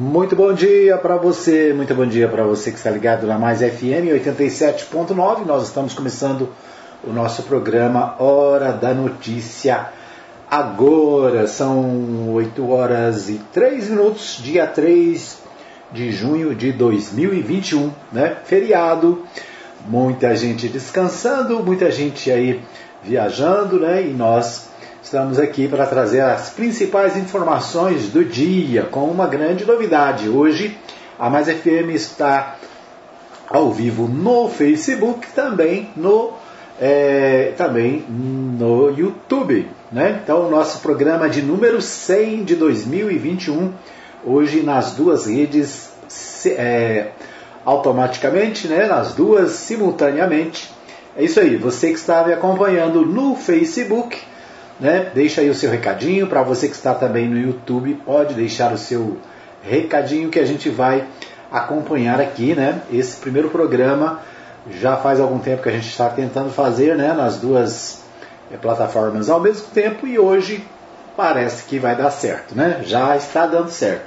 Muito bom dia para você, muito bom dia para você que está ligado na Mais FM 87.9. Nós estamos começando o nosso programa Hora da Notícia agora. São 8 horas e 3 minutos, dia 3 de junho de 2021, né? Feriado, muita gente descansando, muita gente aí viajando, né? E nós estamos aqui para trazer as principais informações do dia com uma grande novidade. Hoje a Mais FM está ao vivo no Facebook, também no é, também no YouTube. Né? Então, o nosso programa de número 100 de 2021 hoje nas duas redes é, automaticamente, né, nas duas simultaneamente. É isso aí, você que está me acompanhando no Facebook, né, deixa aí o seu recadinho. Para você que está também no YouTube, pode deixar o seu recadinho que a gente vai acompanhar aqui, né, esse primeiro programa. Já faz algum tempo que a gente está tentando fazer, né, nas duas é, plataformas ao mesmo tempo e hoje parece que vai dar certo, né? Já está dando certo.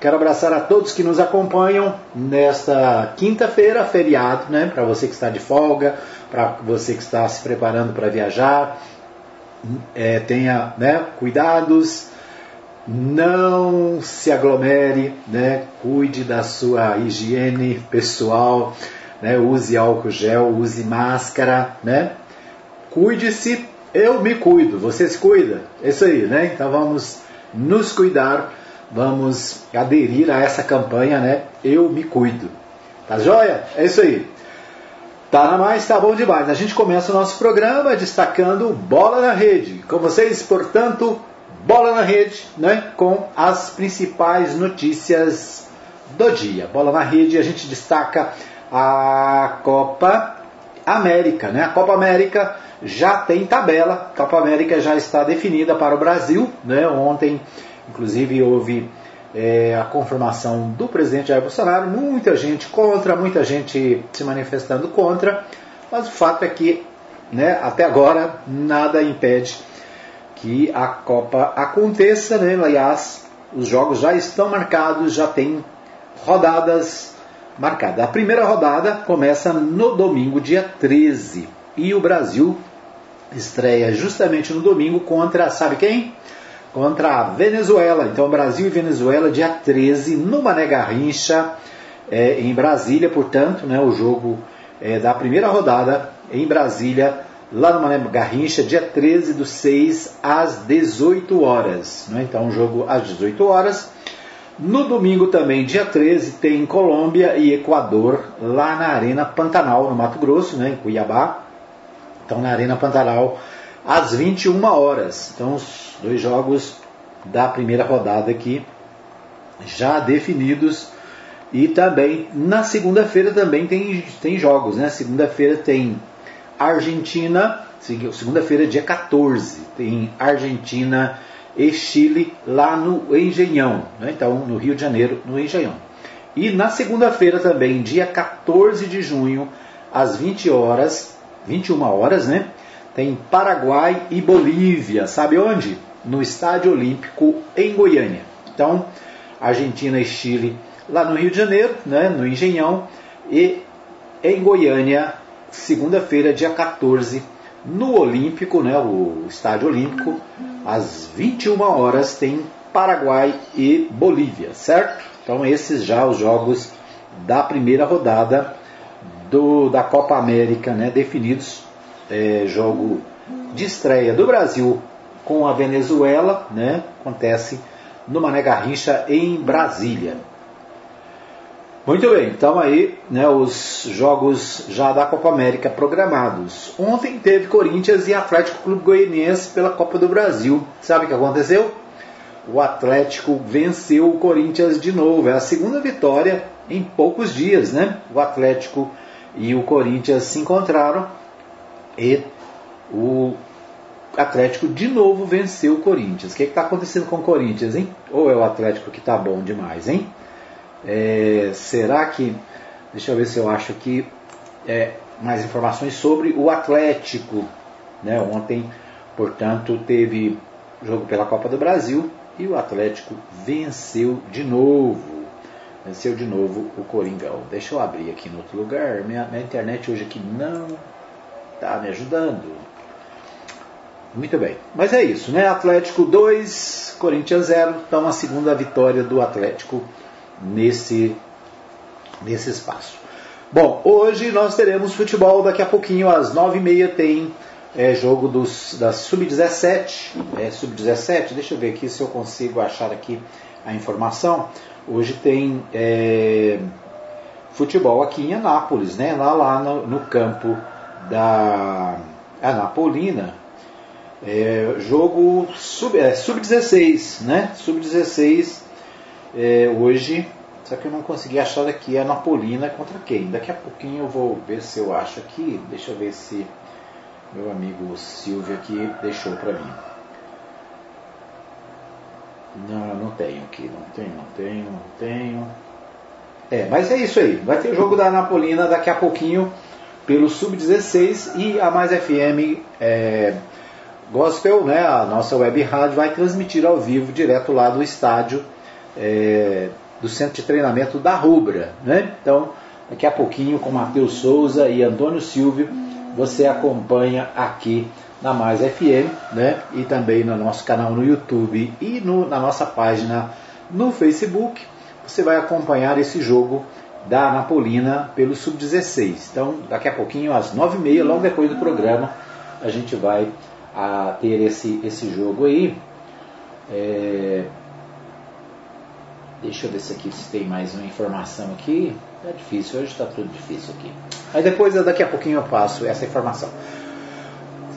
Quero abraçar a todos que nos acompanham nesta quinta-feira, feriado, né? Para você que está de folga, para você que está se preparando para viajar, é, tenha né, cuidados, não se aglomere, né? Cuide da sua higiene pessoal, né? Use álcool gel, use máscara, né? Cuide-se eu me cuido, você se cuida. É isso aí, né? Então vamos nos cuidar, vamos aderir a essa campanha, né? Eu me cuido. Tá joia? É isso aí. Tá na mais, tá bom demais. A gente começa o nosso programa destacando Bola na Rede. Com vocês, portanto, Bola na Rede, né? Com as principais notícias do dia. Bola na Rede, a gente destaca a Copa América, né? A Copa América já tem tabela. A Copa América já está definida para o Brasil. Né? Ontem, inclusive, houve é, a confirmação do presidente Jair Bolsonaro. Muita gente contra, muita gente se manifestando contra. Mas o fato é que, né, até agora, nada impede que a Copa aconteça. Né? Aliás, os jogos já estão marcados, já tem rodadas marcadas. A primeira rodada começa no domingo, dia 13. E o Brasil estreia justamente no domingo contra, sabe quem? Contra a Venezuela. Então, Brasil e Venezuela, dia 13, no Mané Garrincha, é, em Brasília, portanto, né, o jogo é, da primeira rodada em Brasília, lá no Mané Garrincha, dia 13 do 6 às 18 horas. Né? Então, jogo às 18 horas. No domingo também, dia 13, tem Colômbia e Equador, lá na Arena Pantanal, no Mato Grosso, né, em Cuiabá. Então, na Arena Pantanal, às 21 horas. Então, os dois jogos da primeira rodada aqui já definidos. E também na segunda-feira também tem, tem jogos, né? Segunda-feira tem Argentina, segunda-feira dia 14, tem Argentina e Chile lá no Engenhão, né? então no Rio de Janeiro, no Engenhão. E na segunda-feira também, dia 14 de junho, às 20 horas, 21 horas, né? Tem Paraguai e Bolívia. Sabe onde? No Estádio Olímpico em Goiânia. Então, Argentina e Chile lá no Rio de Janeiro, né? No Engenhão. E em Goiânia, segunda-feira, dia 14, no Olímpico, né? O Estádio Olímpico, às 21 horas, tem Paraguai e Bolívia, certo? Então, esses já os jogos da primeira rodada do, da Copa América, né, definidos. É, jogo de estreia do Brasil com a Venezuela, né, acontece no Mané Garrincha em Brasília. Muito bem, então aí né, os jogos já da Copa América programados. Ontem teve Corinthians e Atlético Clube Goianiense pela Copa do Brasil. Sabe o que aconteceu? O Atlético venceu o Corinthians de novo. É a segunda vitória em poucos dias, né? O Atlético e o Corinthians se encontraram e o Atlético de novo venceu o Corinthians. O que é está acontecendo com o Corinthians, hein? Ou é o Atlético que está bom demais, hein? É, será que. Deixa eu ver se eu acho aqui é, mais informações sobre o Atlético. Né? Ontem, portanto, teve jogo pela Copa do Brasil e o Atlético venceu de novo. Venceu de novo o Coringão. Deixa eu abrir aqui no outro lugar. Minha, minha internet hoje aqui não está me ajudando. Muito bem. Mas é isso, né? Atlético 2, Corinthians 0. Então a segunda vitória do Atlético nesse, nesse espaço. Bom, hoje nós teremos futebol. Daqui a pouquinho, às 9h30, tem é, jogo dos, da Sub-17. É, Sub-17, deixa eu ver aqui se eu consigo achar aqui a informação. Hoje tem é, futebol aqui em Anápolis, né? lá, lá no, no campo da Anapolina. É, jogo sub, é, sub-16, né? Sub-16 é, hoje, só que eu não consegui achar aqui a Napolina contra quem. Daqui a pouquinho eu vou ver se eu acho aqui. Deixa eu ver se meu amigo Silvio aqui deixou para mim. Não, não tenho aqui, não tenho, não tenho, não tenho. É, mas é isso aí. Vai ter o jogo da Napolina daqui a pouquinho pelo Sub-16 e a Mais FM é, Gospel, né, a nossa web rádio, vai transmitir ao vivo direto lá do estádio é, do Centro de Treinamento da Rubra. Né? Então, daqui a pouquinho com Matheus Souza e Antônio Silvio, você acompanha aqui na Mais FM, né? E também no nosso canal no YouTube e no, na nossa página no Facebook. Você vai acompanhar esse jogo da Napolina pelo Sub-16. Então, daqui a pouquinho, às 9h30, logo depois do programa, a gente vai a, ter esse, esse jogo aí. É... Deixa eu ver se aqui se tem mais uma informação aqui. É difícil, hoje está tudo difícil aqui. Aí depois, daqui a pouquinho, eu passo essa informação.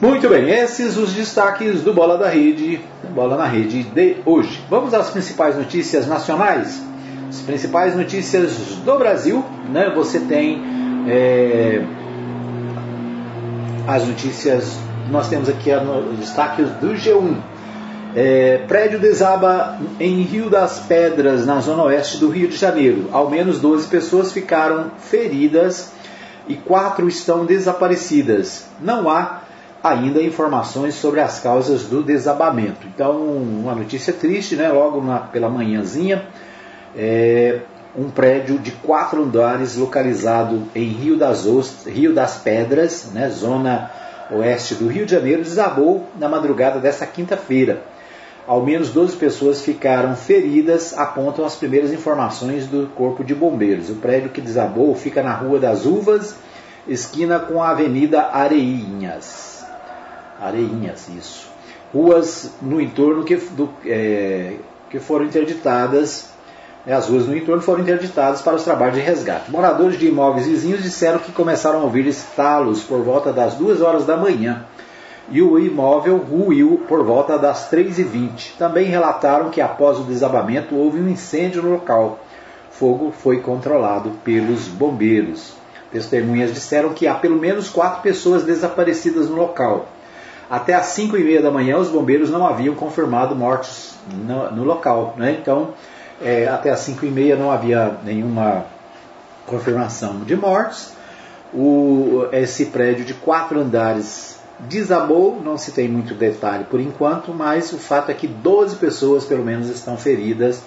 Muito bem, esses os destaques do Bola da Rede, Bola na Rede de hoje. Vamos às principais notícias nacionais? As principais notícias do Brasil, né? Você tem é, as notícias, nós temos aqui os destaques do G1. É, prédio desaba em Rio das Pedras, na zona oeste do Rio de Janeiro. Ao menos 12 pessoas ficaram feridas e quatro estão desaparecidas. Não há ainda informações sobre as causas do desabamento. Então, uma notícia triste, né? Logo na, pela manhãzinha, é, um prédio de quatro andares localizado em Rio das, Rio das Pedras, né, zona oeste do Rio de Janeiro, desabou na madrugada desta quinta-feira. Ao menos 12 pessoas ficaram feridas, apontam as primeiras informações do Corpo de Bombeiros. O prédio que desabou fica na Rua das Uvas, esquina com a Avenida Areinhas. Areinhas, isso. Ruas no entorno que, do, é, que foram interditadas, as ruas no entorno foram interditadas para os trabalhos de resgate. Moradores de imóveis vizinhos disseram que começaram a ouvir estalos por volta das 2 horas da manhã e o imóvel ruiu por volta das 3h20. Também relataram que após o desabamento houve um incêndio no local. fogo foi controlado pelos bombeiros. Testemunhas disseram que há pelo menos quatro pessoas desaparecidas no local. Até às 5 e meia da manhã, os bombeiros não haviam confirmado mortos no, no local. Né? Então, é, até às 5 e meia não havia nenhuma confirmação de mortes. O, esse prédio de quatro andares desabou, não se tem muito detalhe por enquanto, mas o fato é que 12 pessoas, pelo menos, estão feridas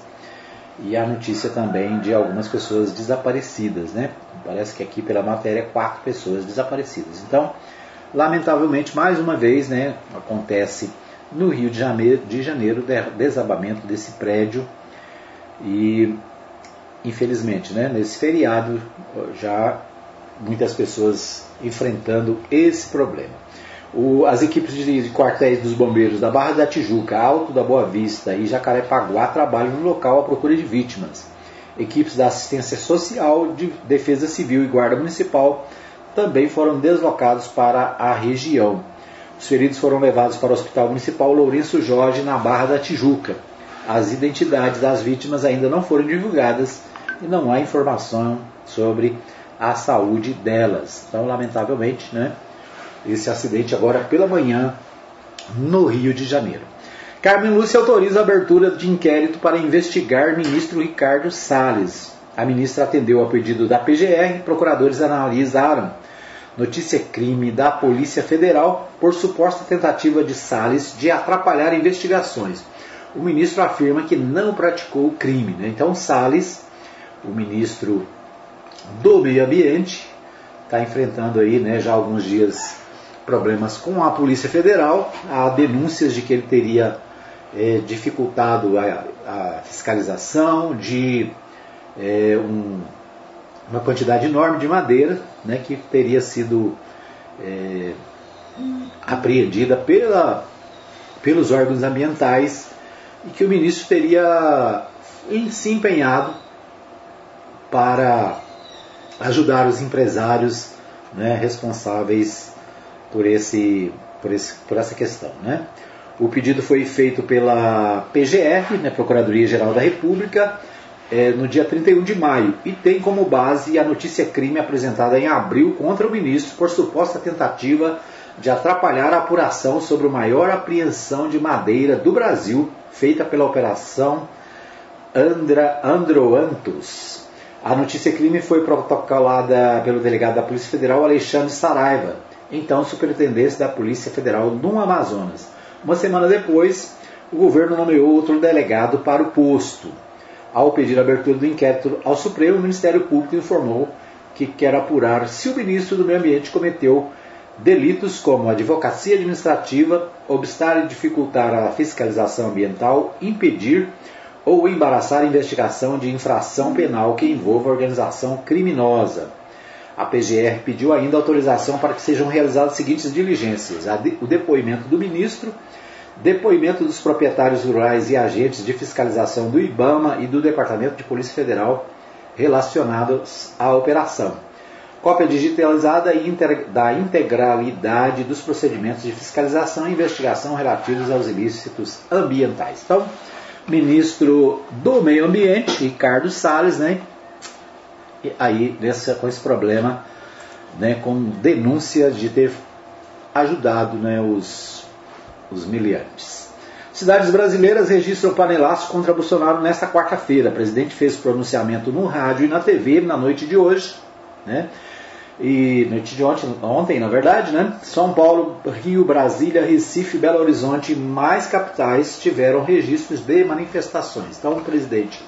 e a notícia também de algumas pessoas desaparecidas. Né? Parece que aqui pela matéria, quatro pessoas desaparecidas. Então, Lamentavelmente, mais uma vez, né, acontece no Rio de Janeiro, de Janeiro desabamento desse prédio e infelizmente, né, nesse feriado já muitas pessoas enfrentando esse problema. O, as equipes de, de, quartéis dos bombeiros da Barra da Tijuca, Alto da Boa Vista e Jacarepaguá trabalham no local à procura de vítimas. Equipes da assistência social, de defesa civil e guarda municipal também foram deslocados para a região. Os feridos foram levados para o Hospital Municipal Lourenço Jorge, na Barra da Tijuca. As identidades das vítimas ainda não foram divulgadas e não há informação sobre a saúde delas. Então, lamentavelmente, né, esse acidente agora pela manhã no Rio de Janeiro. Carmen Lúcia autoriza a abertura de inquérito para investigar ministro Ricardo Salles. A ministra atendeu ao pedido da PGR, procuradores analisaram notícia crime da Polícia Federal por suposta tentativa de Salles de atrapalhar investigações. O ministro afirma que não praticou o crime. Né? Então Salles o ministro do Meio Ambiente está enfrentando aí, né, já alguns dias problemas com a Polícia Federal. Há denúncias de que ele teria é, dificultado a, a, fiscalização de é, um, uma quantidade enorme de madeira né, que teria sido é, apreendida pela, pelos órgãos ambientais e que o ministro teria se empenhado para ajudar os empresários né, responsáveis por, esse, por, esse, por essa questão. Né? O pedido foi feito pela PGR, né, Procuradoria Geral da República, é, no dia 31 de maio e tem como base a notícia crime apresentada em abril contra o ministro por suposta tentativa de atrapalhar a apuração sobre a maior apreensão de madeira do Brasil feita pela Operação Andra, Androantos. A notícia crime foi protocolada pelo delegado da Polícia Federal Alexandre Saraiva, então superintendente da Polícia Federal no Amazonas. Uma semana depois, o governo nomeou outro delegado para o posto. Ao pedir a abertura do inquérito ao Supremo, o Ministério Público informou que quer apurar se o ministro do Meio Ambiente cometeu delitos como advocacia administrativa, obstar e dificultar a fiscalização ambiental, impedir ou embaraçar a investigação de infração penal que envolva organização criminosa. A PGR pediu ainda autorização para que sejam realizadas as seguintes diligências: o depoimento do ministro Depoimento dos proprietários rurais e agentes de fiscalização do IBAMA e do Departamento de Polícia Federal relacionados à operação. Cópia digitalizada da integralidade dos procedimentos de fiscalização e investigação relativos aos ilícitos ambientais. Então, ministro do Meio Ambiente, Ricardo Salles, né? E aí, nessa, com esse problema, né, com denúncia de ter ajudado né, os os miliantes. Cidades brasileiras registram panelaço contra Bolsonaro nesta quarta-feira. O presidente fez pronunciamento no rádio e na TV na noite de hoje, né? E noite de ontem, ontem, na verdade, né? São Paulo, Rio, Brasília, Recife, Belo Horizonte mais capitais tiveram registros de manifestações. Então, o presidente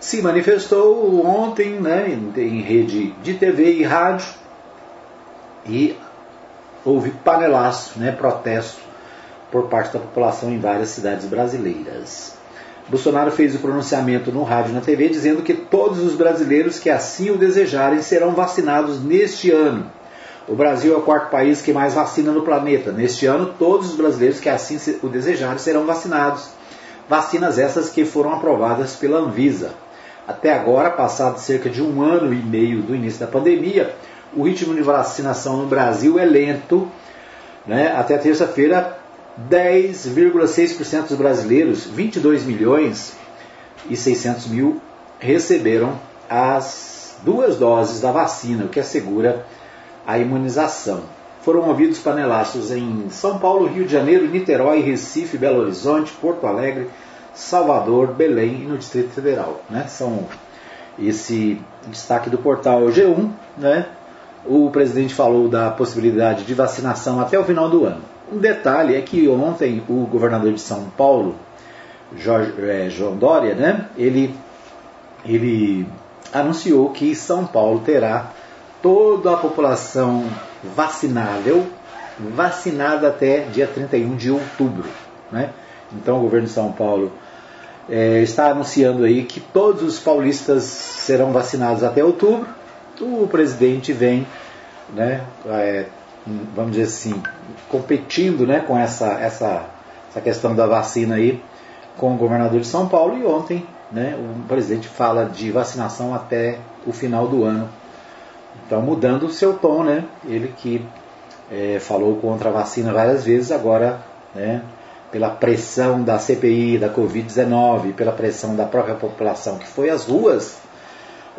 se manifestou ontem, né, em rede de TV e rádio e houve panelaço, né, protesto por parte da população em várias cidades brasileiras. Bolsonaro fez o pronunciamento no rádio e na TV dizendo que todos os brasileiros que assim o desejarem serão vacinados neste ano. O Brasil é o quarto país que mais vacina no planeta. Neste ano, todos os brasileiros que assim o desejarem serão vacinados. Vacinas essas que foram aprovadas pela Anvisa. Até agora, passado cerca de um ano e meio do início da pandemia, o ritmo de vacinação no Brasil é lento. Né? Até terça-feira, 10,6% dos brasileiros, 22 milhões e 600 mil, receberam as duas doses da vacina, o que assegura a imunização. Foram ouvidos panelaços em São Paulo, Rio de Janeiro, Niterói, Recife, Belo Horizonte, Porto Alegre, Salvador, Belém e no Distrito Federal. Né? São esse destaque do portal G1. Né? O presidente falou da possibilidade de vacinação até o final do ano. Um detalhe é que ontem o governador de São Paulo, Jorge, é, João Dória, né, ele, ele anunciou que São Paulo terá toda a população vacinável vacinada até dia 31 de outubro. Né? Então o governo de São Paulo é, está anunciando aí que todos os paulistas serão vacinados até outubro. O presidente vem né, é, vamos dizer assim, competindo né, com essa, essa, essa questão da vacina aí com o governador de São Paulo e ontem né, o presidente fala de vacinação até o final do ano. Então mudando o seu tom, né? Ele que é, falou contra a vacina várias vezes, agora né, pela pressão da CPI, da Covid-19, pela pressão da própria população que foi às ruas,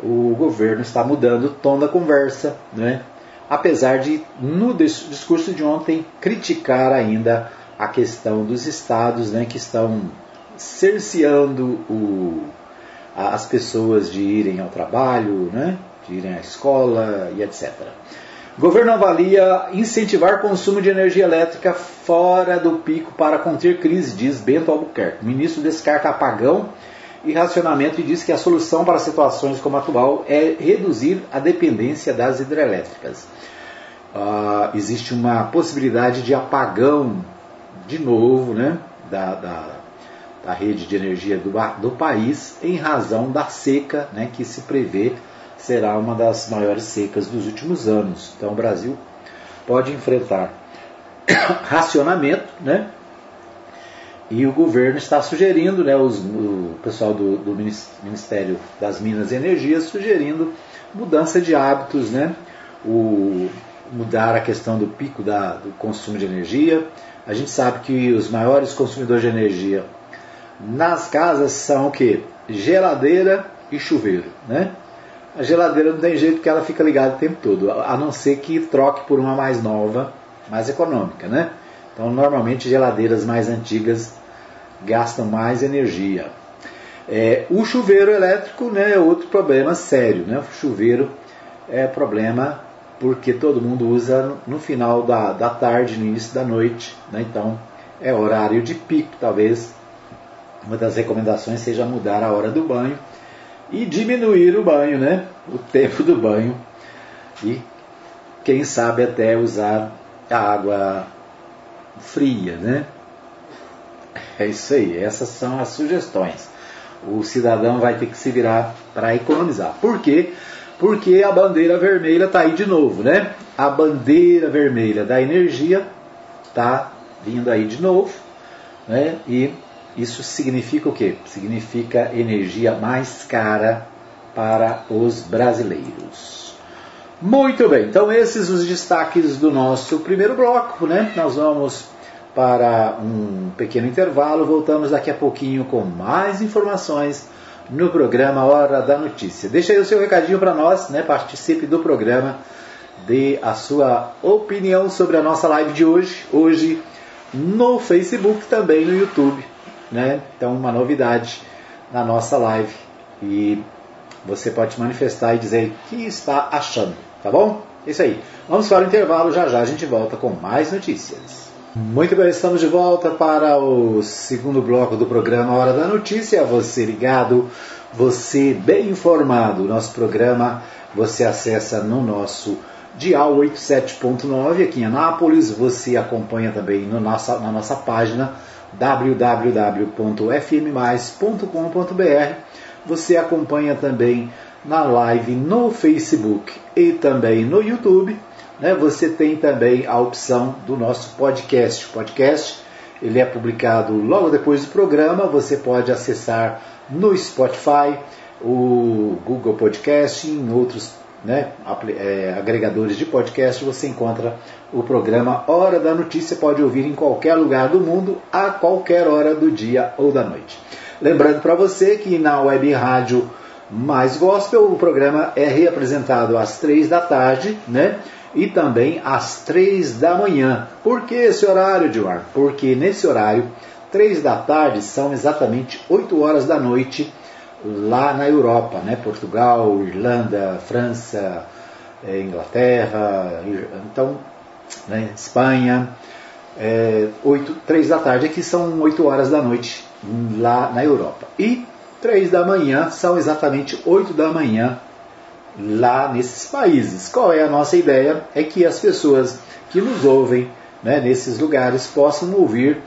o governo está mudando o tom da conversa, né? Apesar de, no discurso de ontem, criticar ainda a questão dos estados né, que estão cerceando o, as pessoas de irem ao trabalho, né, de irem à escola e etc. Governo avalia incentivar consumo de energia elétrica fora do pico para conter crise, diz Bento Albuquerque. O ministro descarta apagão e racionamento e diz que a solução para situações como a atual é reduzir a dependência das hidrelétricas. Uh, existe uma possibilidade de apagão de novo né, da, da, da rede de energia do, do, país em razão da seca né, que se prevê será uma das maiores secas dos últimos anos. Então o Brasil pode enfrentar racionamento, né? E o governo está sugerindo, né, os, o pessoal do, do, Ministério das Minas e Energia sugerindo mudança de hábitos, né? O, mudar a questão do pico da, do consumo de energia. A gente sabe que os maiores consumidores de energia nas casas são o que? Geladeira e chuveiro, né? A geladeira não tem jeito que ela fica ligada o tempo todo, a não ser que troque por uma mais nova, mais econômica, né? Então, normalmente geladeiras mais antigas gastam mais energia. É, o chuveiro elétrico né, é outro problema sério. Né? O chuveiro é problema porque todo mundo usa no final da, da tarde, no início da noite. Né? Então é horário de pico, talvez. Uma das recomendações seja mudar a hora do banho e diminuir o banho, né? o tempo do banho. E quem sabe até usar a água fria, né? É isso aí, essas são as sugestões. O cidadão vai ter que se virar para economizar. Por quê? Porque a bandeira vermelha está aí de novo, né? A bandeira vermelha da energia está vindo aí de novo, né? E isso significa o quê? Significa energia mais cara para os brasileiros. Muito bem, então esses os destaques do nosso primeiro bloco, né? Nós vamos para um pequeno intervalo. Voltamos daqui a pouquinho com mais informações no programa Hora da Notícia. Deixa aí o seu recadinho para nós, né? Participe do programa, dê a sua opinião sobre a nossa live de hoje. Hoje no Facebook, também no YouTube, né? Então, uma novidade na nossa live e você pode manifestar e dizer o que está achando, tá bom? Isso aí. Vamos para o intervalo, já já a gente volta com mais notícias. Muito bem, estamos de volta para o segundo bloco do programa Hora da Notícia. Você ligado, você bem informado. Nosso programa você acessa no nosso Dial 87.9 aqui em Anápolis. Você acompanha também no nossa, na nossa página www.fmmais.com.br. Você acompanha também na live no Facebook e também no YouTube né, você tem também a opção do nosso podcast. O podcast ele é publicado logo depois do programa. Você pode acessar no Spotify, o Google Podcast, em outros né, é, agregadores de podcast. Você encontra o programa Hora da Notícia. Pode ouvir em qualquer lugar do mundo, a qualquer hora do dia ou da noite. Lembrando para você que na web rádio Mais Gospel o programa é reapresentado às três da tarde, né? E também às três da manhã. Por que esse horário, Eduardo? Porque nesse horário, três da tarde, são exatamente 8 horas da noite lá na Europa, né? Portugal, Irlanda, França, eh, Inglaterra, então, né? Espanha. É, 8, 3 da tarde aqui são 8 horas da noite lá na Europa. E 3 da manhã são exatamente 8 da manhã lá nesses países. Qual é a nossa ideia? É que as pessoas que nos ouvem né, nesses lugares possam ouvir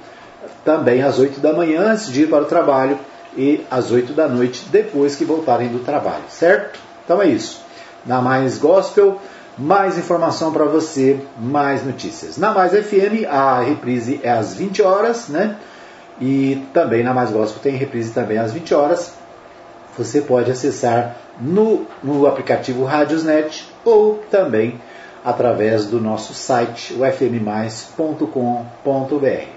também às 8 da manhã antes de ir para o trabalho e às 8 da noite depois que voltarem do trabalho, certo? Então é isso. Na Mais Gospel, mais informação para você, mais notícias. Na Mais FM, a reprise é às 20 horas, né? E também na Mais Gospel tem reprise também às 20 horas. Você pode acessar no, no aplicativo Radiosnet ou também através do nosso site, ufmmais.com.br.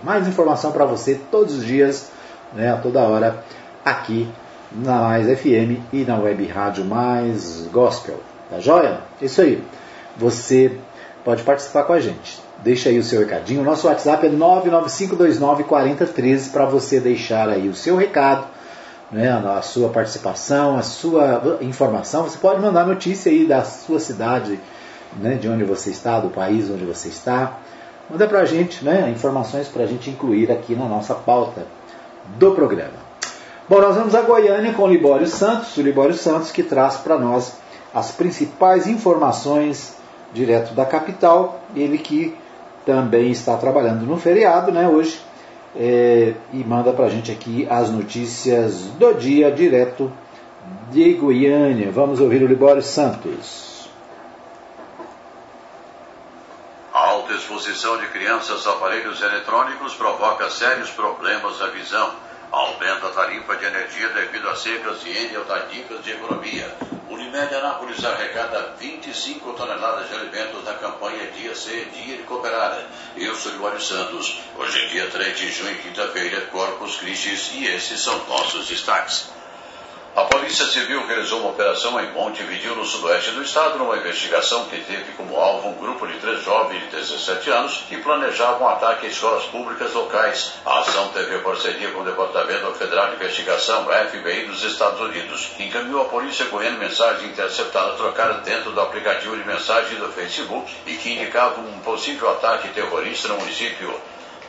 Mais informação para você todos os dias, né, a toda hora, aqui na Mais FM e na Web Rádio Mais Gospel. Tá joia? Isso aí. Você pode participar com a gente. Deixa aí o seu recadinho. O nosso WhatsApp é 995294013 para você deixar aí o seu recado né, a sua participação, a sua informação. Você pode mandar notícia aí da sua cidade, né, de onde você está, do país onde você está. Manda para a gente né, informações para a gente incluir aqui na nossa pauta do programa. Bom, nós vamos a Goiânia com o Libório Santos, o Libório Santos que traz para nós as principais informações direto da capital, ele que também está trabalhando no feriado, né, hoje, é, e manda para a gente aqui as notícias do dia direto de Goiânia. Vamos ouvir o Libório Santos. A alta exposição de crianças a aparelhos eletrônicos provoca sérios problemas da visão. Aumenta a tarifa de energia devido a secas e dicas de economia. Unimed Anápolis arrecada 25 toneladas de alimentos na campanha Dia C, Dia de Cooperar. Eu sou Libório Santos. Hoje é dia 3 de junho, quinta-feira, Corpus Christi, e esses são nossos destaques. A Polícia Civil realizou uma operação em Montevideo, no sudoeste do estado, numa investigação que teve como alvo um grupo de três jovens de 17 anos que planejavam um ataque a escolas públicas locais. A ação teve parceria com o Departamento Federal de Investigação, FBI, dos Estados Unidos, que encaminhou à polícia correndo mensagem interceptada trocada dentro do aplicativo de mensagem do Facebook e que indicava um possível ataque terrorista no município.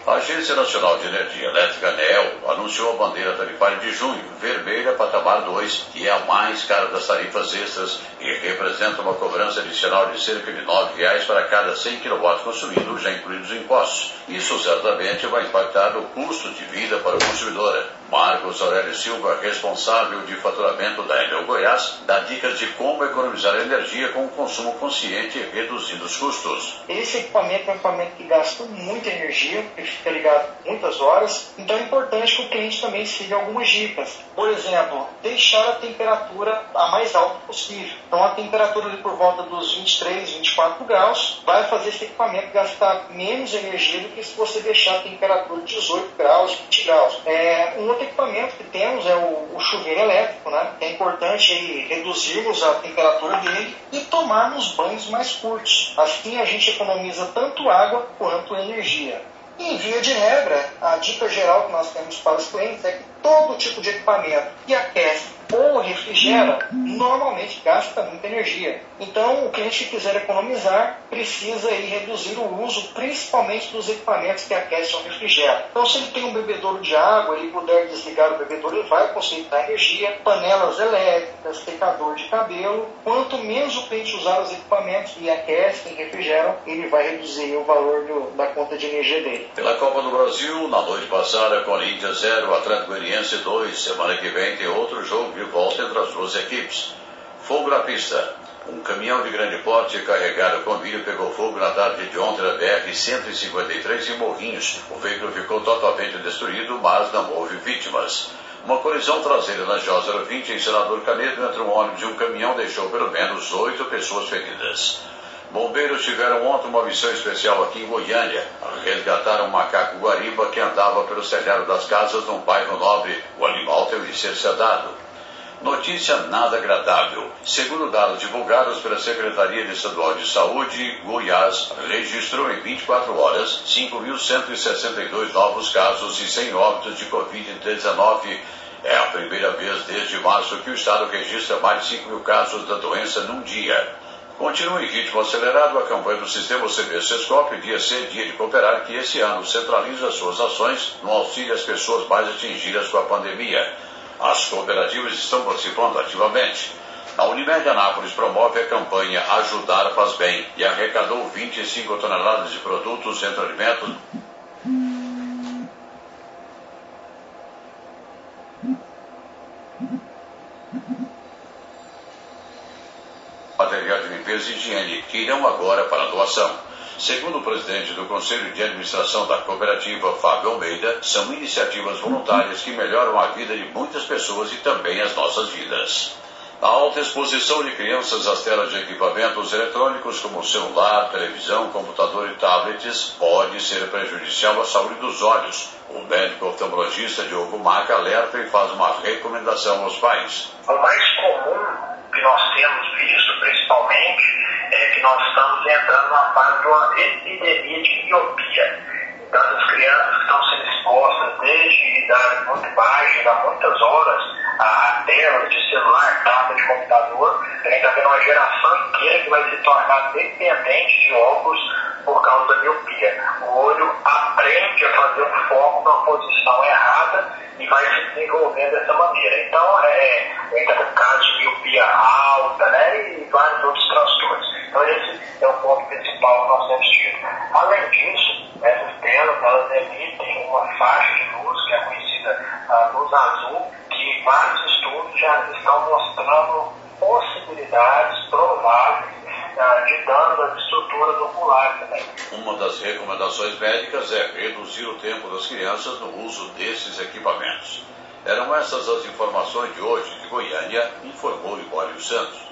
A Agência Nacional de Energia Elétrica, ANEEL, anunciou a bandeira tarifária de junho, vermelha patamar 2, que é a mais cara das tarifas extras e representa uma cobrança adicional de cerca de R$ 9,00 para cada 100 kW consumido, já incluídos os impostos. Isso certamente vai impactar no custo de vida para o consumidor. Marcos Aurélio Silva, responsável de faturamento da Enel Goiás, dá dicas de como economizar energia com o consumo consciente e reduzindo os custos. Esse equipamento é um equipamento que gasta muita energia, fica ligado muitas horas, então é importante que o cliente também siga algumas dicas. Por exemplo, deixar a temperatura a mais alta possível. Então a temperatura ali por volta dos 23, 24 graus vai fazer esse equipamento gastar menos energia do que se você deixar a temperatura de 18 graus, 20 graus. É, um outro equipamento que temos é o, o chuveiro elétrico, né? É importante aí reduzirmos a temperatura dele e tomarmos banhos mais curtos. Assim a gente economiza tanto água quanto energia. E, em via de regra, a dica geral que nós temos para os clientes é que todo tipo de equipamento que aquece ou refrigera, normalmente gasta muita energia. Então, o que quiser economizar precisa aí reduzir o uso, principalmente dos equipamentos que aquecem ou refrigeram. Então, se ele tem um bebedouro de água, ele puder desligar o bebedouro, ele vai concentrar energia. Panelas elétricas, secador de cabelo. Quanto menos o cliente usar os equipamentos que aquecem e refrigeram, ele vai reduzir o valor do, da conta de energia dele. Pela Copa do Brasil, na noite passada, Corinthians 0, Atlético Goianiense 2. Semana que vem tem outro jogo de volta entre as duas equipes. Fogo na pista. Um caminhão de grande porte carregado com milho pegou fogo na tarde de ontem na BR-153 em Morrinhos. O veículo ficou totalmente destruído, mas não houve vítimas. Uma colisão traseira na J 20 em Senador Canedo entre um ônibus e um caminhão deixou pelo menos oito pessoas feridas. Bombeiros tiveram ontem uma missão especial aqui em Goiânia. Resgataram um macaco guariba que andava pelo telhado das casas num bairro nobre. O animal teve de ser sedado. Notícia nada agradável. Segundo dados divulgados pela Secretaria Estadual de Saúde, Goiás registrou em 24 horas 5.162 novos casos e 100 óbitos de Covid-19. É a primeira vez desde março que o Estado registra mais de 5 mil casos da doença num dia. Continua em ritmo acelerado a campanha do sistema CB Sescop, Dia C, Dia de Cooperar, que esse ano centraliza suas ações no auxílio às pessoas mais atingidas com a pandemia. As cooperativas estão participando ativamente. A Unimed Anápolis promove a campanha Ajudar Faz Bem e arrecadou 25 toneladas de produtos entre alimentos. Material de limpeza e higiene que irão agora para doação. Segundo o presidente do Conselho de Administração da cooperativa, Fábio Almeida, são iniciativas voluntárias que melhoram a vida de muitas pessoas e também as nossas vidas. A alta exposição de crianças às telas de equipamentos eletrônicos como celular, televisão, computador e tablets pode ser prejudicial à saúde dos olhos. O médico oftalmologista Diogo Maca alerta e faz uma recomendação aos pais. O mais comum que nós temos visto, principalmente, é que nós estamos entrando numa fase de uma epidemia de miopia. Então, as crianças que estão sendo expostas desde idade muito baixa, há muitas horas, a telas de celular, tablet, de computador, a gente está vendo uma geração inteira que vai se tornar dependente de óculos por causa da miopia. O olho aprende a fazer um foco numa posição errada e vai se desenvolvendo dessa maneira. Então, é, entra casos de miopia alta, né, e vários outros transtornos. Então, esse é o ponto principal que nós temos tido. Além disso, essas telas, elas emitem uma faixa de luz, que é conhecida a luz azul, que vários estudos já estão mostrando possibilidades prováveis de dano das estruturas oculares também. Uma das recomendações médicas é reduzir o tempo das crianças no uso desses equipamentos. Eram essas as informações de hoje de Goiânia, informou Libório Santos.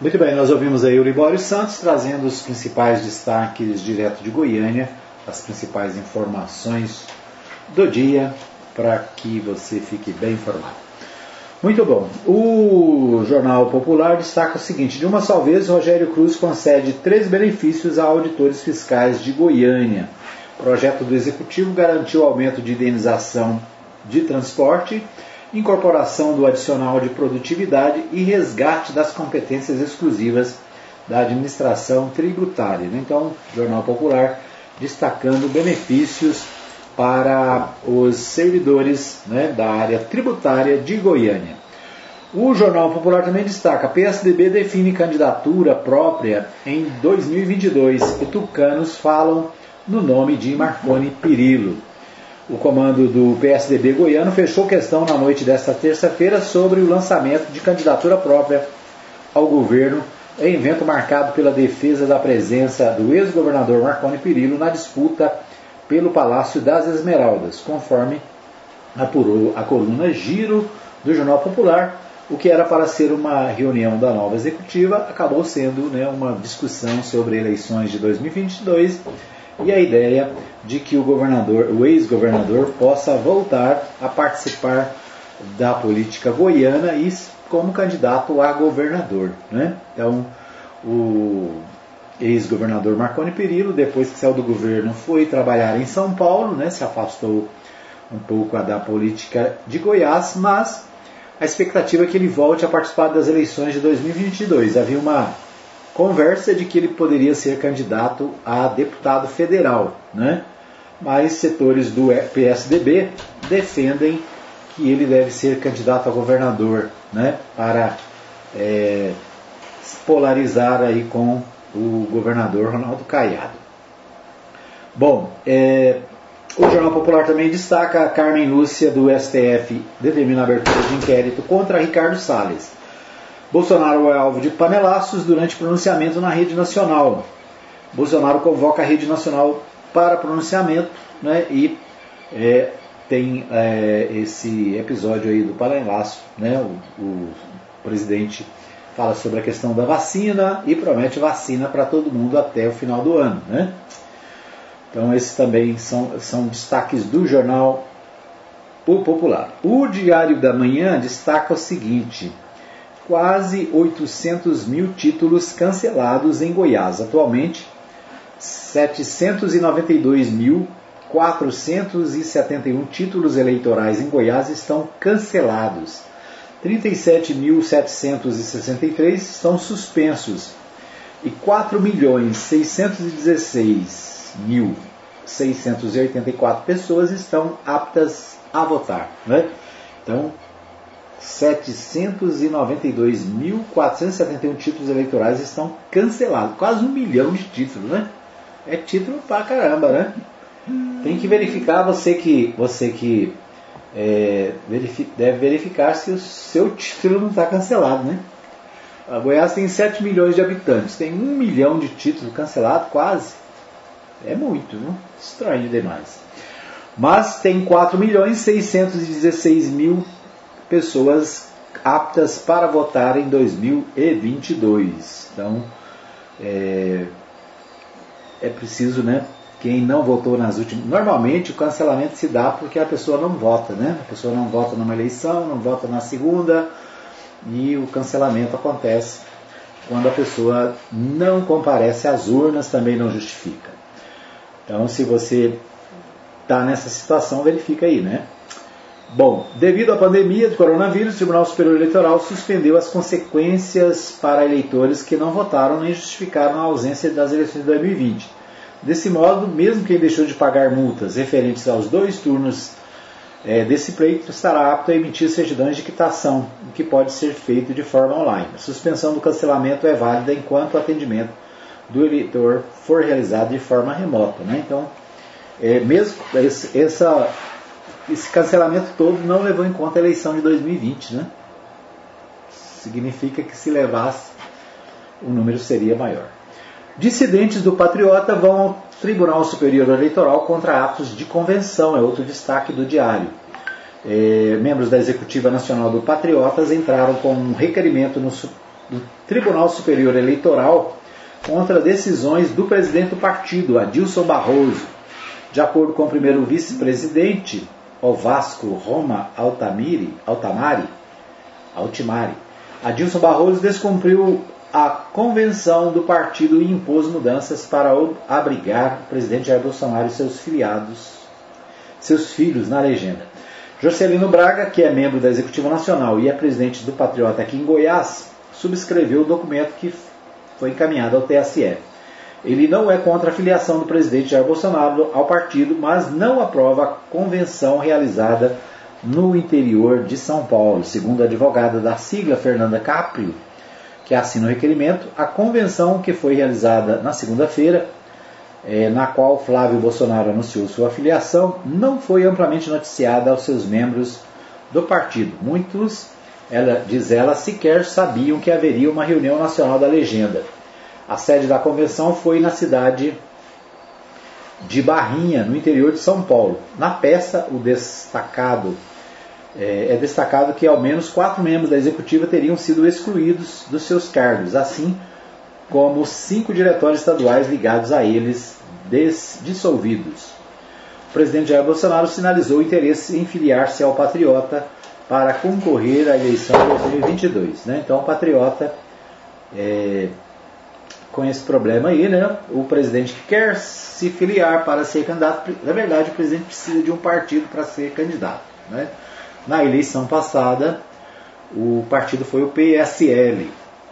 Muito bem, nós ouvimos aí o Libório Santos trazendo os principais destaques direto de Goiânia, as principais informações do dia, para que você fique bem informado. Muito bom. O Jornal Popular destaca o seguinte: de uma só vez, Rogério Cruz concede três benefícios a auditores fiscais de Goiânia. O projeto do Executivo garantiu aumento de indenização de transporte incorporação do adicional de produtividade e resgate das competências exclusivas da administração tributária. Então, Jornal Popular destacando benefícios para os servidores né, da área tributária de Goiânia. O Jornal Popular também destaca: PSDB define candidatura própria em 2022 e tucanos falam no nome de Marconi Pirillo. O comando do PSDB goiano fechou questão na noite desta terça-feira sobre o lançamento de candidatura própria ao governo em evento marcado pela defesa da presença do ex-governador Marconi Perillo na disputa pelo Palácio das Esmeraldas, conforme apurou a coluna Giro do Jornal Popular. O que era para ser uma reunião da nova executiva acabou sendo né, uma discussão sobre eleições de 2022 e a ideia de que o governador, o ex-governador, possa voltar a participar da política goiana e como candidato a governador. Né? Então, o ex-governador Marconi Perillo, depois que saiu do governo, foi trabalhar em São Paulo, né? se afastou um pouco da política de Goiás, mas a expectativa é que ele volte a participar das eleições de 2022. Havia uma conversa de que ele poderia ser candidato a deputado federal, né? mas setores do PSDB defendem que ele deve ser candidato a governador, né? para é, polarizar aí com o governador Ronaldo Caiado. Bom, é, o Jornal Popular também destaca a Carmen Lúcia do STF determina a abertura de inquérito contra Ricardo Salles. Bolsonaro é alvo de panelaços durante pronunciamento na rede nacional. Bolsonaro convoca a rede nacional para pronunciamento né, e é, tem é, esse episódio aí do panelaço. Né, o, o presidente fala sobre a questão da vacina e promete vacina para todo mundo até o final do ano. Né? Então, esses também são, são destaques do jornal O Popular. O Diário da Manhã destaca o seguinte: quase 800 mil títulos cancelados em Goiás. Atualmente, 792.471 títulos eleitorais em Goiás estão cancelados. 37.763 estão suspensos e 4.616.684 pessoas estão aptas a votar. Né? Então, 792.471 títulos eleitorais estão cancelados. Quase um milhão de títulos, né? É título pra caramba, né? Tem que verificar você que você que é, deve verificar se o seu título não está cancelado, né? A Goiás tem 7 milhões de habitantes, tem um milhão de títulos cancelados, quase. É muito, não? Estranho demais. Mas tem 4 milhões 616 mil pessoas aptas para votar em 2022. Então, é, é preciso, né? Quem não votou nas últimas. Normalmente o cancelamento se dá porque a pessoa não vota, né? A pessoa não vota numa eleição, não vota na segunda, e o cancelamento acontece quando a pessoa não comparece às urnas, também não justifica. Então, se você está nessa situação, verifica aí, né? Bom, devido à pandemia do coronavírus, o Tribunal Superior Eleitoral suspendeu as consequências para eleitores que não votaram nem justificaram a ausência das eleições de 2020. Desse modo, mesmo quem deixou de pagar multas referentes aos dois turnos é, desse pleito estará apto a emitir certidões de quitação, o que pode ser feito de forma online. A suspensão do cancelamento é válida enquanto o atendimento do eleitor for realizado de forma remota. Né? Então, é, mesmo esse, essa, esse cancelamento todo não levou em conta a eleição de 2020. Né? Significa que se levasse, o número seria maior. Dissidentes do Patriota vão ao Tribunal Superior Eleitoral contra atos de convenção, é outro destaque do diário. É, membros da Executiva Nacional do Patriotas entraram com um requerimento no, no Tribunal Superior Eleitoral contra decisões do presidente do partido, Adilson Barroso. De acordo com o primeiro vice-presidente, o Vasco Roma Altamiri, Altamari, Altimari, Adilson Barroso descumpriu a convenção do partido impôs mudanças para abrigar o presidente Jair Bolsonaro e seus filiados, seus filhos na legenda. Jorcelino Braga, que é membro da Executiva Nacional e é presidente do Patriota aqui em Goiás, subscreveu o documento que foi encaminhado ao TSE. Ele não é contra a filiação do presidente Jair Bolsonaro ao partido, mas não aprova a convenção realizada no interior de São Paulo. Segundo a advogada da sigla Fernanda Caprio, que assina o requerimento, a convenção que foi realizada na segunda-feira, é, na qual Flávio Bolsonaro anunciou sua filiação, não foi amplamente noticiada aos seus membros do partido. Muitos, ela, diz ela, sequer sabiam que haveria uma reunião nacional da legenda. A sede da convenção foi na cidade de Barrinha, no interior de São Paulo. Na peça, o destacado é, é destacado que ao menos quatro membros da executiva teriam sido excluídos dos seus cargos, assim como cinco diretórios estaduais ligados a eles dissolvidos. O presidente Jair Bolsonaro sinalizou interesse em filiar-se ao Patriota para concorrer à eleição de 2022. Né? Então, o Patriota, é, com esse problema aí, né? o presidente que quer se filiar para ser candidato, na verdade, o presidente precisa de um partido para ser candidato. Né? Na eleição passada, o partido foi o PSL.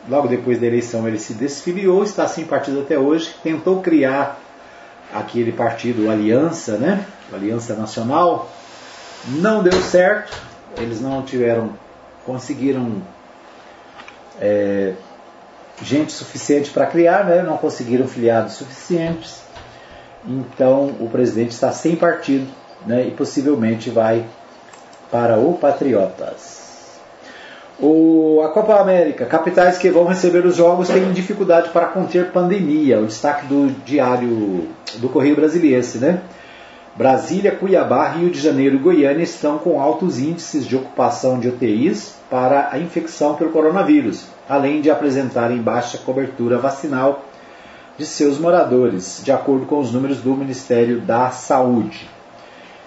Logo depois da eleição ele se desfiliou, está sem partido até hoje, tentou criar aquele partido Aliança, né? Aliança Nacional. Não deu certo, eles não tiveram, conseguiram é, gente suficiente para criar, né? não conseguiram filiados suficientes. Então o presidente está sem partido né? e possivelmente vai para o Patriotas. O, a Copa América, capitais que vão receber os jogos têm dificuldade para conter pandemia. O destaque do diário do Correio Brasiliense, né? Brasília, Cuiabá, Rio de Janeiro e Goiânia estão com altos índices de ocupação de UTIs para a infecção pelo coronavírus, além de apresentarem baixa cobertura vacinal de seus moradores, de acordo com os números do Ministério da Saúde.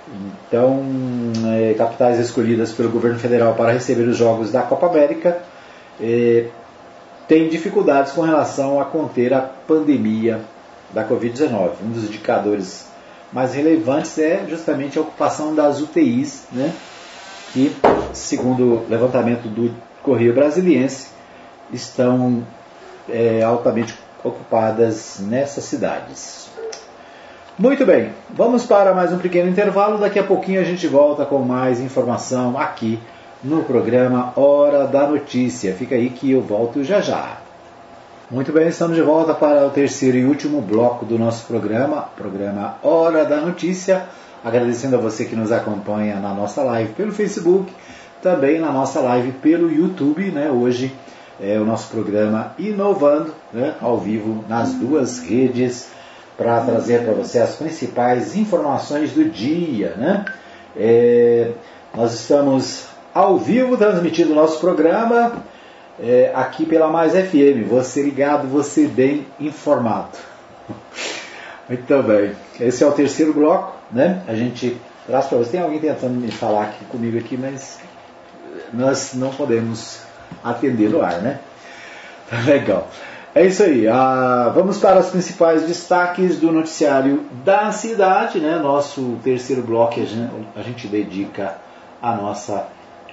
Então, é, capitais escolhidas pelo governo federal para receber os jogos da Copa América é, têm dificuldades com relação a conter a pandemia da Covid-19. Um dos indicadores mais relevantes é justamente a ocupação das UTIs, né, que, segundo o levantamento do Correio Brasiliense, estão é, altamente ocupadas nessas cidades. Muito bem, vamos para mais um pequeno intervalo. Daqui a pouquinho a gente volta com mais informação aqui no programa Hora da Notícia. Fica aí que eu volto já já. Muito bem, estamos de volta para o terceiro e último bloco do nosso programa, programa Hora da Notícia. Agradecendo a você que nos acompanha na nossa live pelo Facebook, também na nossa live pelo YouTube, né? Hoje é o nosso programa inovando, né? ao vivo nas duas redes para trazer para você as principais informações do dia. Né? É, nós estamos ao vivo transmitindo o nosso programa é, aqui pela Mais FM. Você ligado, você bem informado. Muito bem. Esse é o terceiro bloco, né? A gente traz para você. Tem alguém tentando me falar aqui comigo aqui, mas nós não podemos atender no ar, né? Tá legal. É isso aí. Ah, vamos para os principais destaques do noticiário da cidade. Né? Nosso terceiro bloco a gente, a gente dedica a nossa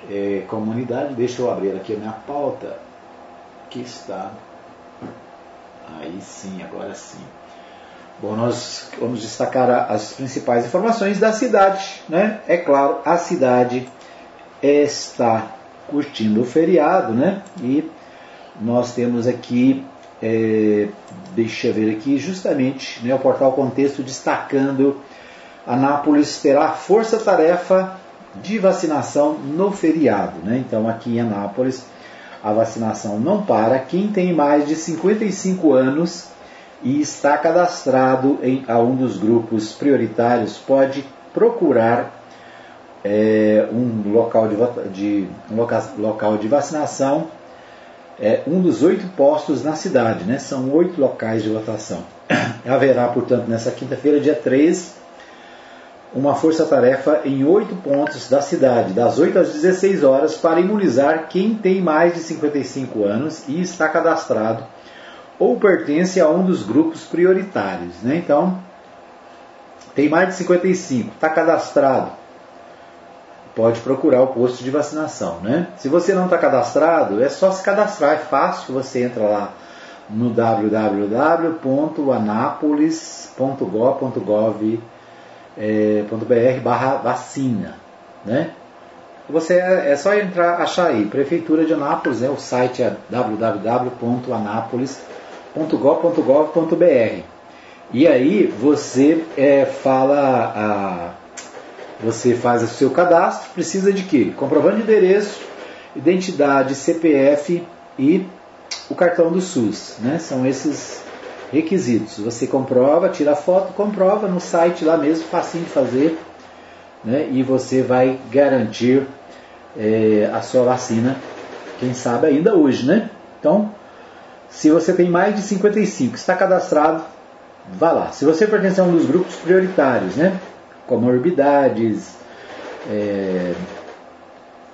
é, comunidade. Deixa eu abrir aqui a minha pauta, que está. Aí sim, agora sim. Bom, nós vamos destacar as principais informações da cidade. Né? É claro, a cidade está curtindo o feriado, né? E nós temos aqui, é, deixa eu ver aqui, justamente né, o portal Contexto destacando Anápolis terá força-tarefa de vacinação no feriado. Né? Então, aqui em Anápolis, a vacinação não para. Quem tem mais de 55 anos e está cadastrado em a um dos grupos prioritários pode procurar é, um local de, de um loca, local de vacinação, é, um dos oito postos na cidade, né? são oito locais de votação. Haverá, portanto, nessa quinta-feira, dia 3, uma força-tarefa em oito pontos da cidade, das 8 às 16 horas, para imunizar quem tem mais de 55 anos e está cadastrado ou pertence a um dos grupos prioritários. Né? Então, tem mais de 55, está cadastrado, pode procurar o posto de vacinação. Né? Se você não está cadastrado, é só se cadastrar, é fácil, você entra lá no www.anapolis.gov.br é, barra vacina, né? Você é, só entrar, achar aí, Prefeitura de Anápolis, né? o site é www.anápolis.gov.br e aí você é, fala, a, você faz o seu cadastro, precisa de quê? Comprovante de endereço, identidade, CPF e o cartão do SUS, né? São esses requisitos. Você comprova, tira foto, comprova no site lá mesmo, facinho de fazer, né? e você vai garantir é, a sua vacina, quem sabe ainda hoje, né? Então, se você tem mais de 55, está cadastrado, vá lá. Se você pertence a um dos grupos prioritários, né? Comorbidades, é,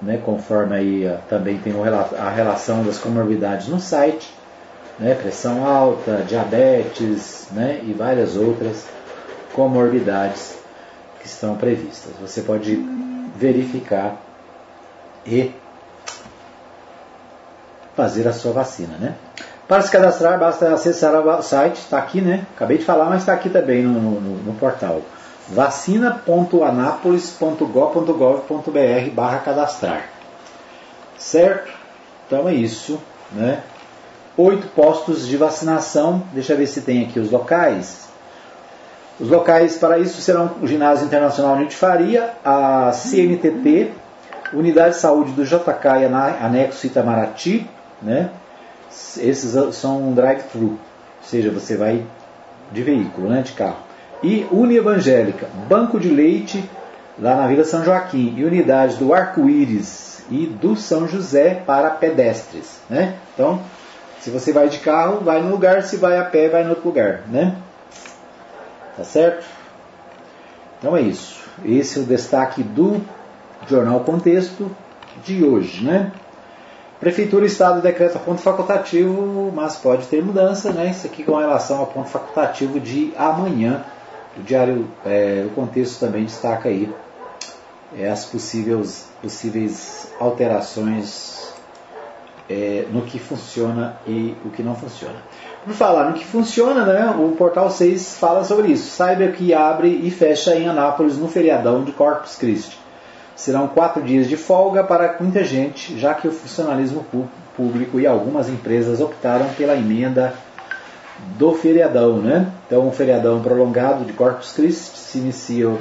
né, conforme aí também tem a relação das comorbidades no site, né, pressão alta, diabetes né, e várias outras comorbidades que estão previstas. Você pode verificar e fazer a sua vacina. Né? Para se cadastrar, basta acessar o site, está aqui, né? Acabei de falar, mas está aqui também no, no, no portal vacina.anapolis.gov.br barra cadastrar. Certo? Então é isso, né? oito postos de vacinação. Deixa eu ver se tem aqui os locais. Os locais para isso serão o Ginásio Internacional Nilde Faria, a CNTT, Unidade de Saúde do JK e Anexo Itamaraty, né? Esses são um drive-thru, ou seja, você vai de veículo, né, de carro. E Unievangélica, Banco de Leite, lá na Vila São Joaquim, e unidades do Arco-Íris e do São José para pedestres, né? Então, se você vai de carro, vai num lugar, se vai a pé, vai no outro lugar, né? Tá certo? Então é isso. Esse é o destaque do Jornal Contexto de hoje, né? Prefeitura e Estado decreta ponto facultativo, mas pode ter mudança, né? Isso aqui com relação ao ponto facultativo de amanhã. O Diário é, o Contexto também destaca aí é, as possíveis, possíveis alterações é, no que funciona e o que não funciona. Por falar no que funciona, né, o Portal 6 fala sobre isso. Saiba que abre e fecha em Anápolis no feriadão de Corpus Christi. Serão quatro dias de folga para muita gente, já que o funcionalismo público e algumas empresas optaram pela emenda do feriadão. Né? Então, o feriadão prolongado de Corpus Christi se iniciou,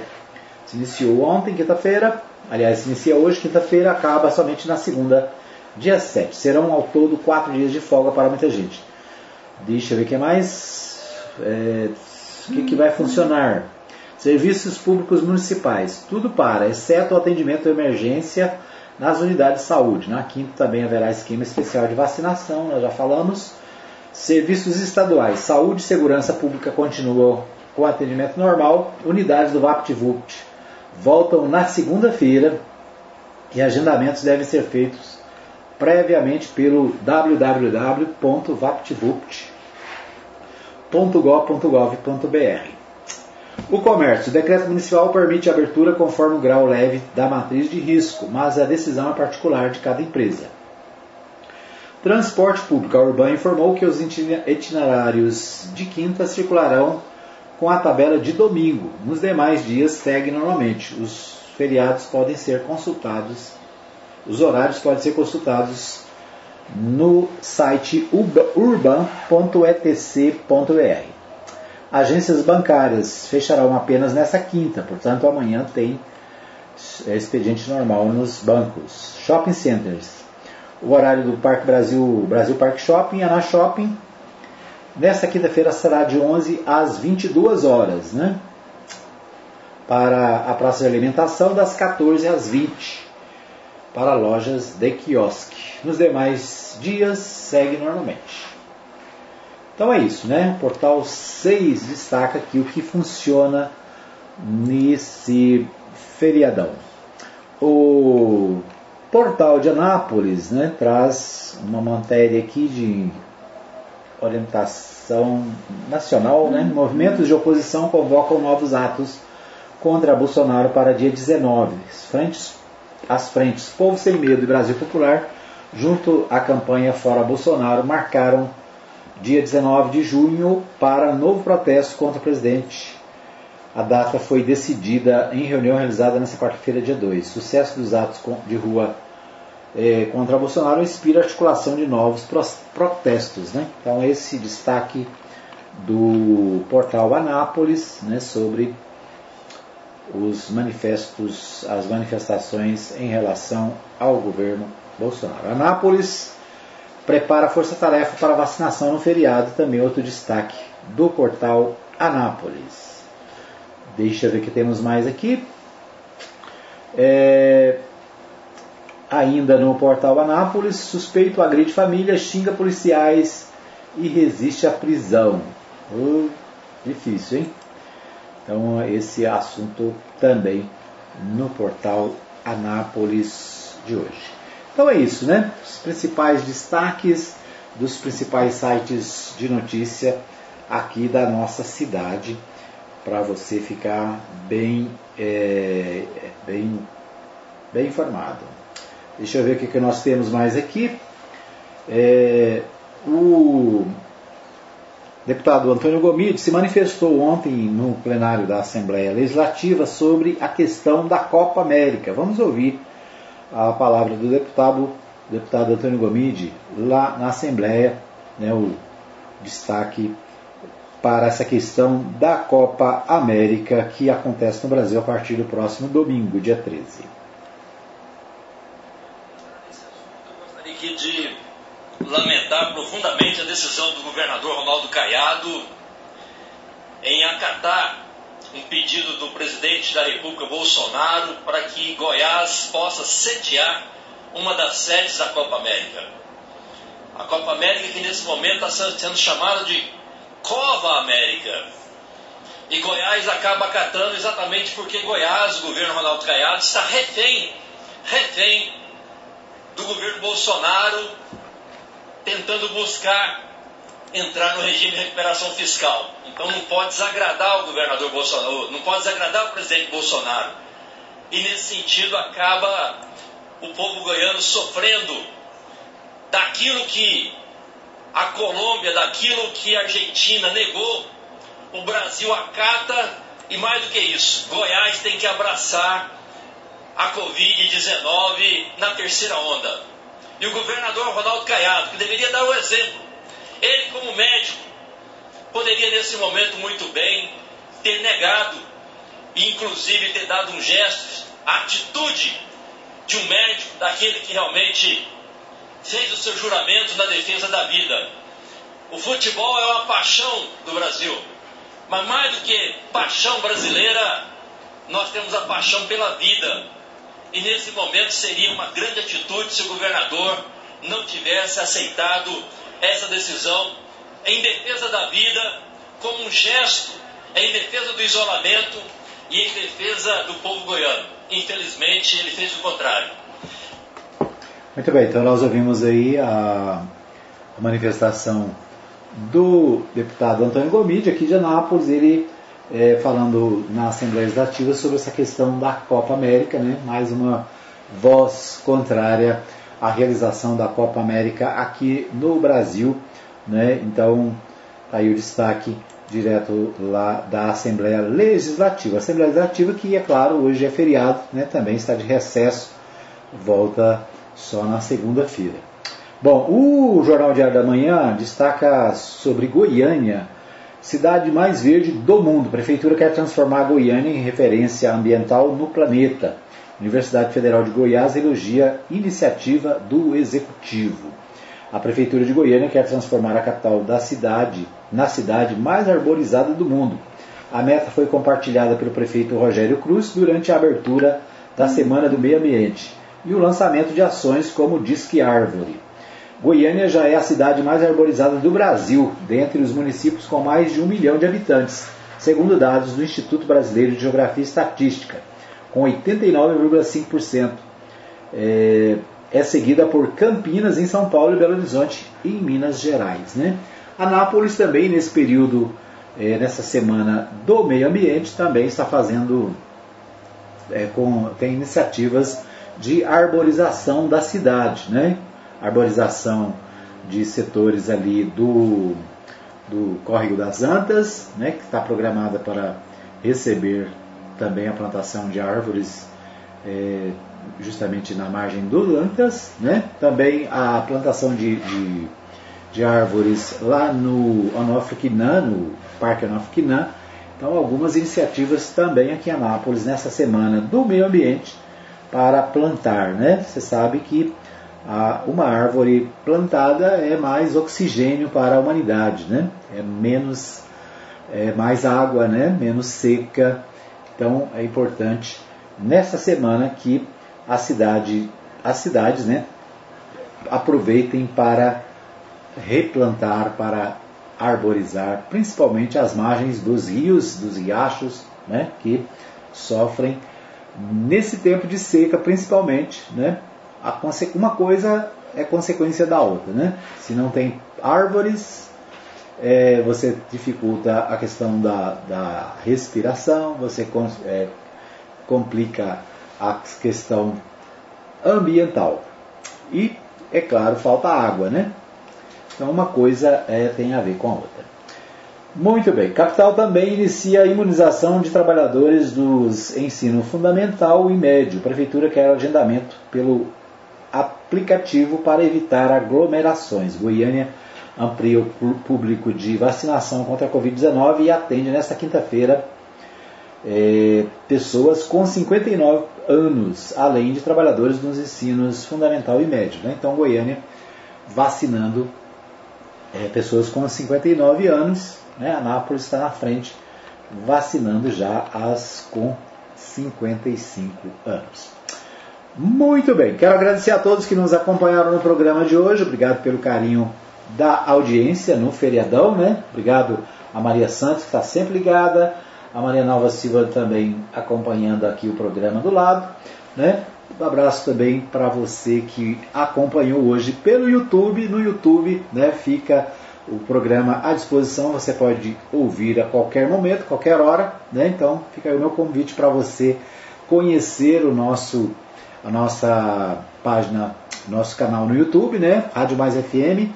se iniciou ontem, quinta-feira. Aliás, se inicia hoje, quinta-feira, acaba somente na segunda dia 7. Serão ao todo quatro dias de folga para muita gente. Deixa eu ver o que mais. É, o que, que vai funcionar? Serviços públicos municipais. Tudo para, exceto o atendimento de emergência nas unidades de saúde. Na quinta também haverá esquema especial de vacinação, nós já falamos. Serviços estaduais. Saúde e segurança pública continuam com atendimento normal. Unidades do VaptVupt voltam na segunda-feira e agendamentos devem ser feitos previamente pelo www.vaptvupt.gov.br. O comércio. O decreto municipal permite a abertura conforme o grau leve da matriz de risco, mas a decisão é particular de cada empresa. Transporte público. A Urban informou que os itinerários de quinta circularão com a tabela de domingo. Nos demais dias segue normalmente. Os feriados podem ser consultados, os horários podem ser consultados no site urban.etc.br. Agências bancárias fecharão apenas nesta quinta, portanto amanhã tem expediente normal nos bancos. Shopping centers. O horário do Parque Brasil, Brasil Parque Shopping, Ana Shopping, nesta quinta-feira será de 11 às 22 horas, né? Para a praça de alimentação, das 14 às 20, para lojas de quiosque. Nos demais dias, segue normalmente. Então é isso, né? Portal 6 destaca aqui o que funciona nesse feriadão. O portal de Anápolis né, traz uma matéria aqui de orientação nacional, né? Movimentos de oposição convocam novos atos contra Bolsonaro para dia 19. As frentes, as frentes Povo Sem Medo e Brasil Popular, junto à campanha Fora Bolsonaro, marcaram dia 19 de junho, para novo protesto contra o presidente. A data foi decidida em reunião realizada nesta quarta-feira, dia 2. Sucesso dos atos de rua é, contra Bolsonaro inspira a articulação de novos protestos. Né? Então, esse destaque do portal Anápolis né, sobre os manifestos, as manifestações em relação ao governo Bolsonaro. Anápolis prepara a força-tarefa para vacinação no feriado, também outro destaque do portal Anápolis. Deixa eu ver o que temos mais aqui. É, ainda no portal Anápolis, suspeito agride família, xinga policiais e resiste à prisão. Oh, difícil, hein? Então, esse assunto também no portal Anápolis de hoje. Então é isso, né? Os principais destaques dos principais sites de notícia aqui da nossa cidade para você ficar bem, é, bem, bem informado. Deixa eu ver o que, que nós temos mais aqui. É, o deputado Antônio Gomide se manifestou ontem no plenário da Assembleia Legislativa sobre a questão da Copa América. Vamos ouvir a palavra do deputado, deputado Antônio Gomide, lá na Assembleia, né, o destaque para essa questão da Copa América que acontece no Brasil a partir do próximo domingo, dia 13. Gostaria aqui de lamentar profundamente a decisão do governador Ronaldo Caiado em acatar um pedido do presidente da República Bolsonaro para que Goiás possa sediar uma das sedes da Copa América. A Copa América que nesse momento está sendo chamada de Cova América. E Goiás acaba acatando exatamente porque Goiás, o governo Ronaldo Caiado, está refém, refém do governo Bolsonaro, tentando buscar entrar no regime de recuperação fiscal. Então não pode desagradar o governador Bolsonaro, não pode desagradar o presidente Bolsonaro. E nesse sentido acaba o povo goiano sofrendo daquilo que a Colômbia, daquilo que a Argentina negou, o Brasil acata e mais do que isso, Goiás tem que abraçar a Covid-19 na terceira onda. E o governador Ronaldo Caiado, que deveria dar o exemplo, ele, como médico, poderia nesse momento muito bem ter negado e, inclusive, ter dado um gesto, a atitude de um médico, daquele que realmente fez o seu juramento na defesa da vida. O futebol é uma paixão do Brasil, mas mais do que paixão brasileira, nós temos a paixão pela vida. E nesse momento seria uma grande atitude se o governador não tivesse aceitado essa decisão em defesa da vida, como um gesto em defesa do isolamento e em defesa do povo goiano. Infelizmente, ele fez o contrário. Muito bem, então nós ouvimos aí a, manifestação do deputado Antônio Gomide aqui de Anápolis. Ele é, falando na Assembleia Legislativa sobre essa questão da Copa América, né? mais uma voz contrária à realização da Copa América aqui no Brasil. Né? Então, tá aí o destaque direto lá da Assembleia Legislativa. Assembleia Legislativa que, é claro, hoje é feriado, né? também está de recesso, volta só na segunda-feira. Bom, o Jornal Diário da Manhã destaca sobre Goiânia, cidade mais verde do mundo. Prefeitura quer transformar Goiânia em referência ambiental no planeta. Universidade Federal de Goiás elogia iniciativa do Executivo. A Prefeitura de Goiânia quer transformar a capital da cidade na cidade mais arborizada do mundo. A meta foi compartilhada pelo prefeito Rogério Cruz durante a abertura da Semana do Meio Ambiente e o lançamento de ações como Disque Árvore. Goiânia já é a cidade mais arborizada do Brasil, dentre os municípios com mais de um milhão de habitantes, segundo dados do Instituto Brasileiro de Geografia e Estatística, com 89,5%. É, é seguida por Campinas, em São Paulo e Belo Horizonte, em Minas Gerais. Né? Anápolis também, nesse período, é, nessa semana do meio ambiente, também está fazendo, é, com, tem iniciativas de arborização da cidade, né? arborização de setores ali do, do Córrego das Antas, né? que está programada para receber também a plantação de árvores é, justamente na margem do Lantas, né? também a plantação de, de, de árvores lá no Onofre no Parque Onofre Então, algumas iniciativas também aqui em Anápolis nessa semana do meio ambiente para plantar. Né? Você sabe que a, uma árvore plantada é mais oxigênio para a humanidade, né? é menos é mais água, né? menos seca. Então é importante nessa semana que a cidade, as cidades né, aproveitem para replantar, para arborizar, principalmente as margens dos rios, dos riachos, né, que sofrem nesse tempo de seca, principalmente, né, uma coisa é consequência da outra, né? Se não tem árvores, é, você dificulta a questão da, da respiração, você é, complica a questão ambiental. E, é claro, falta água, né? Então uma coisa é, tem a ver com a outra. Muito bem. Capital também inicia a imunização de trabalhadores dos ensino fundamental e médio. Prefeitura quer agendamento pelo aplicativo para evitar aglomerações. Goiânia amplia o público de vacinação contra a Covid-19 e atende nesta quinta-feira é, pessoas com 59 anos, além de trabalhadores dos ensinos fundamental e médio. Né? Então, Goiânia vacinando é, pessoas com 59 anos, né? Anápolis está na frente, vacinando já as com 55 anos. Muito bem, quero agradecer a todos que nos acompanharam no programa de hoje. Obrigado pelo carinho da audiência no feriadão, né? Obrigado a Maria Santos, que está sempre ligada a Maria Nova Silva também acompanhando aqui o programa do lado. Né? Um abraço também para você que acompanhou hoje pelo YouTube. No YouTube né, fica o programa à disposição, você pode ouvir a qualquer momento, qualquer hora. Né? Então fica aí o meu convite para você conhecer o nosso, a nossa página, nosso canal no YouTube, né? Rádio Mais FM,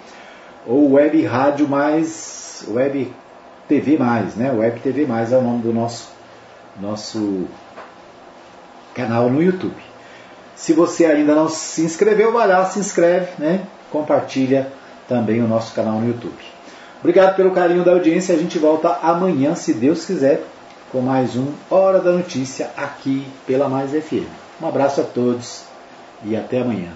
ou Web Rádio Mais, Web TV+, né? Web TV+, é o nome do nosso, nosso canal no YouTube. Se você ainda não se inscreveu, vai lá, se inscreve, né? Compartilha também o nosso canal no YouTube. Obrigado pelo carinho da audiência. A gente volta amanhã, se Deus quiser, com mais um Hora da Notícia aqui pela Mais FM. Um abraço a todos e até amanhã.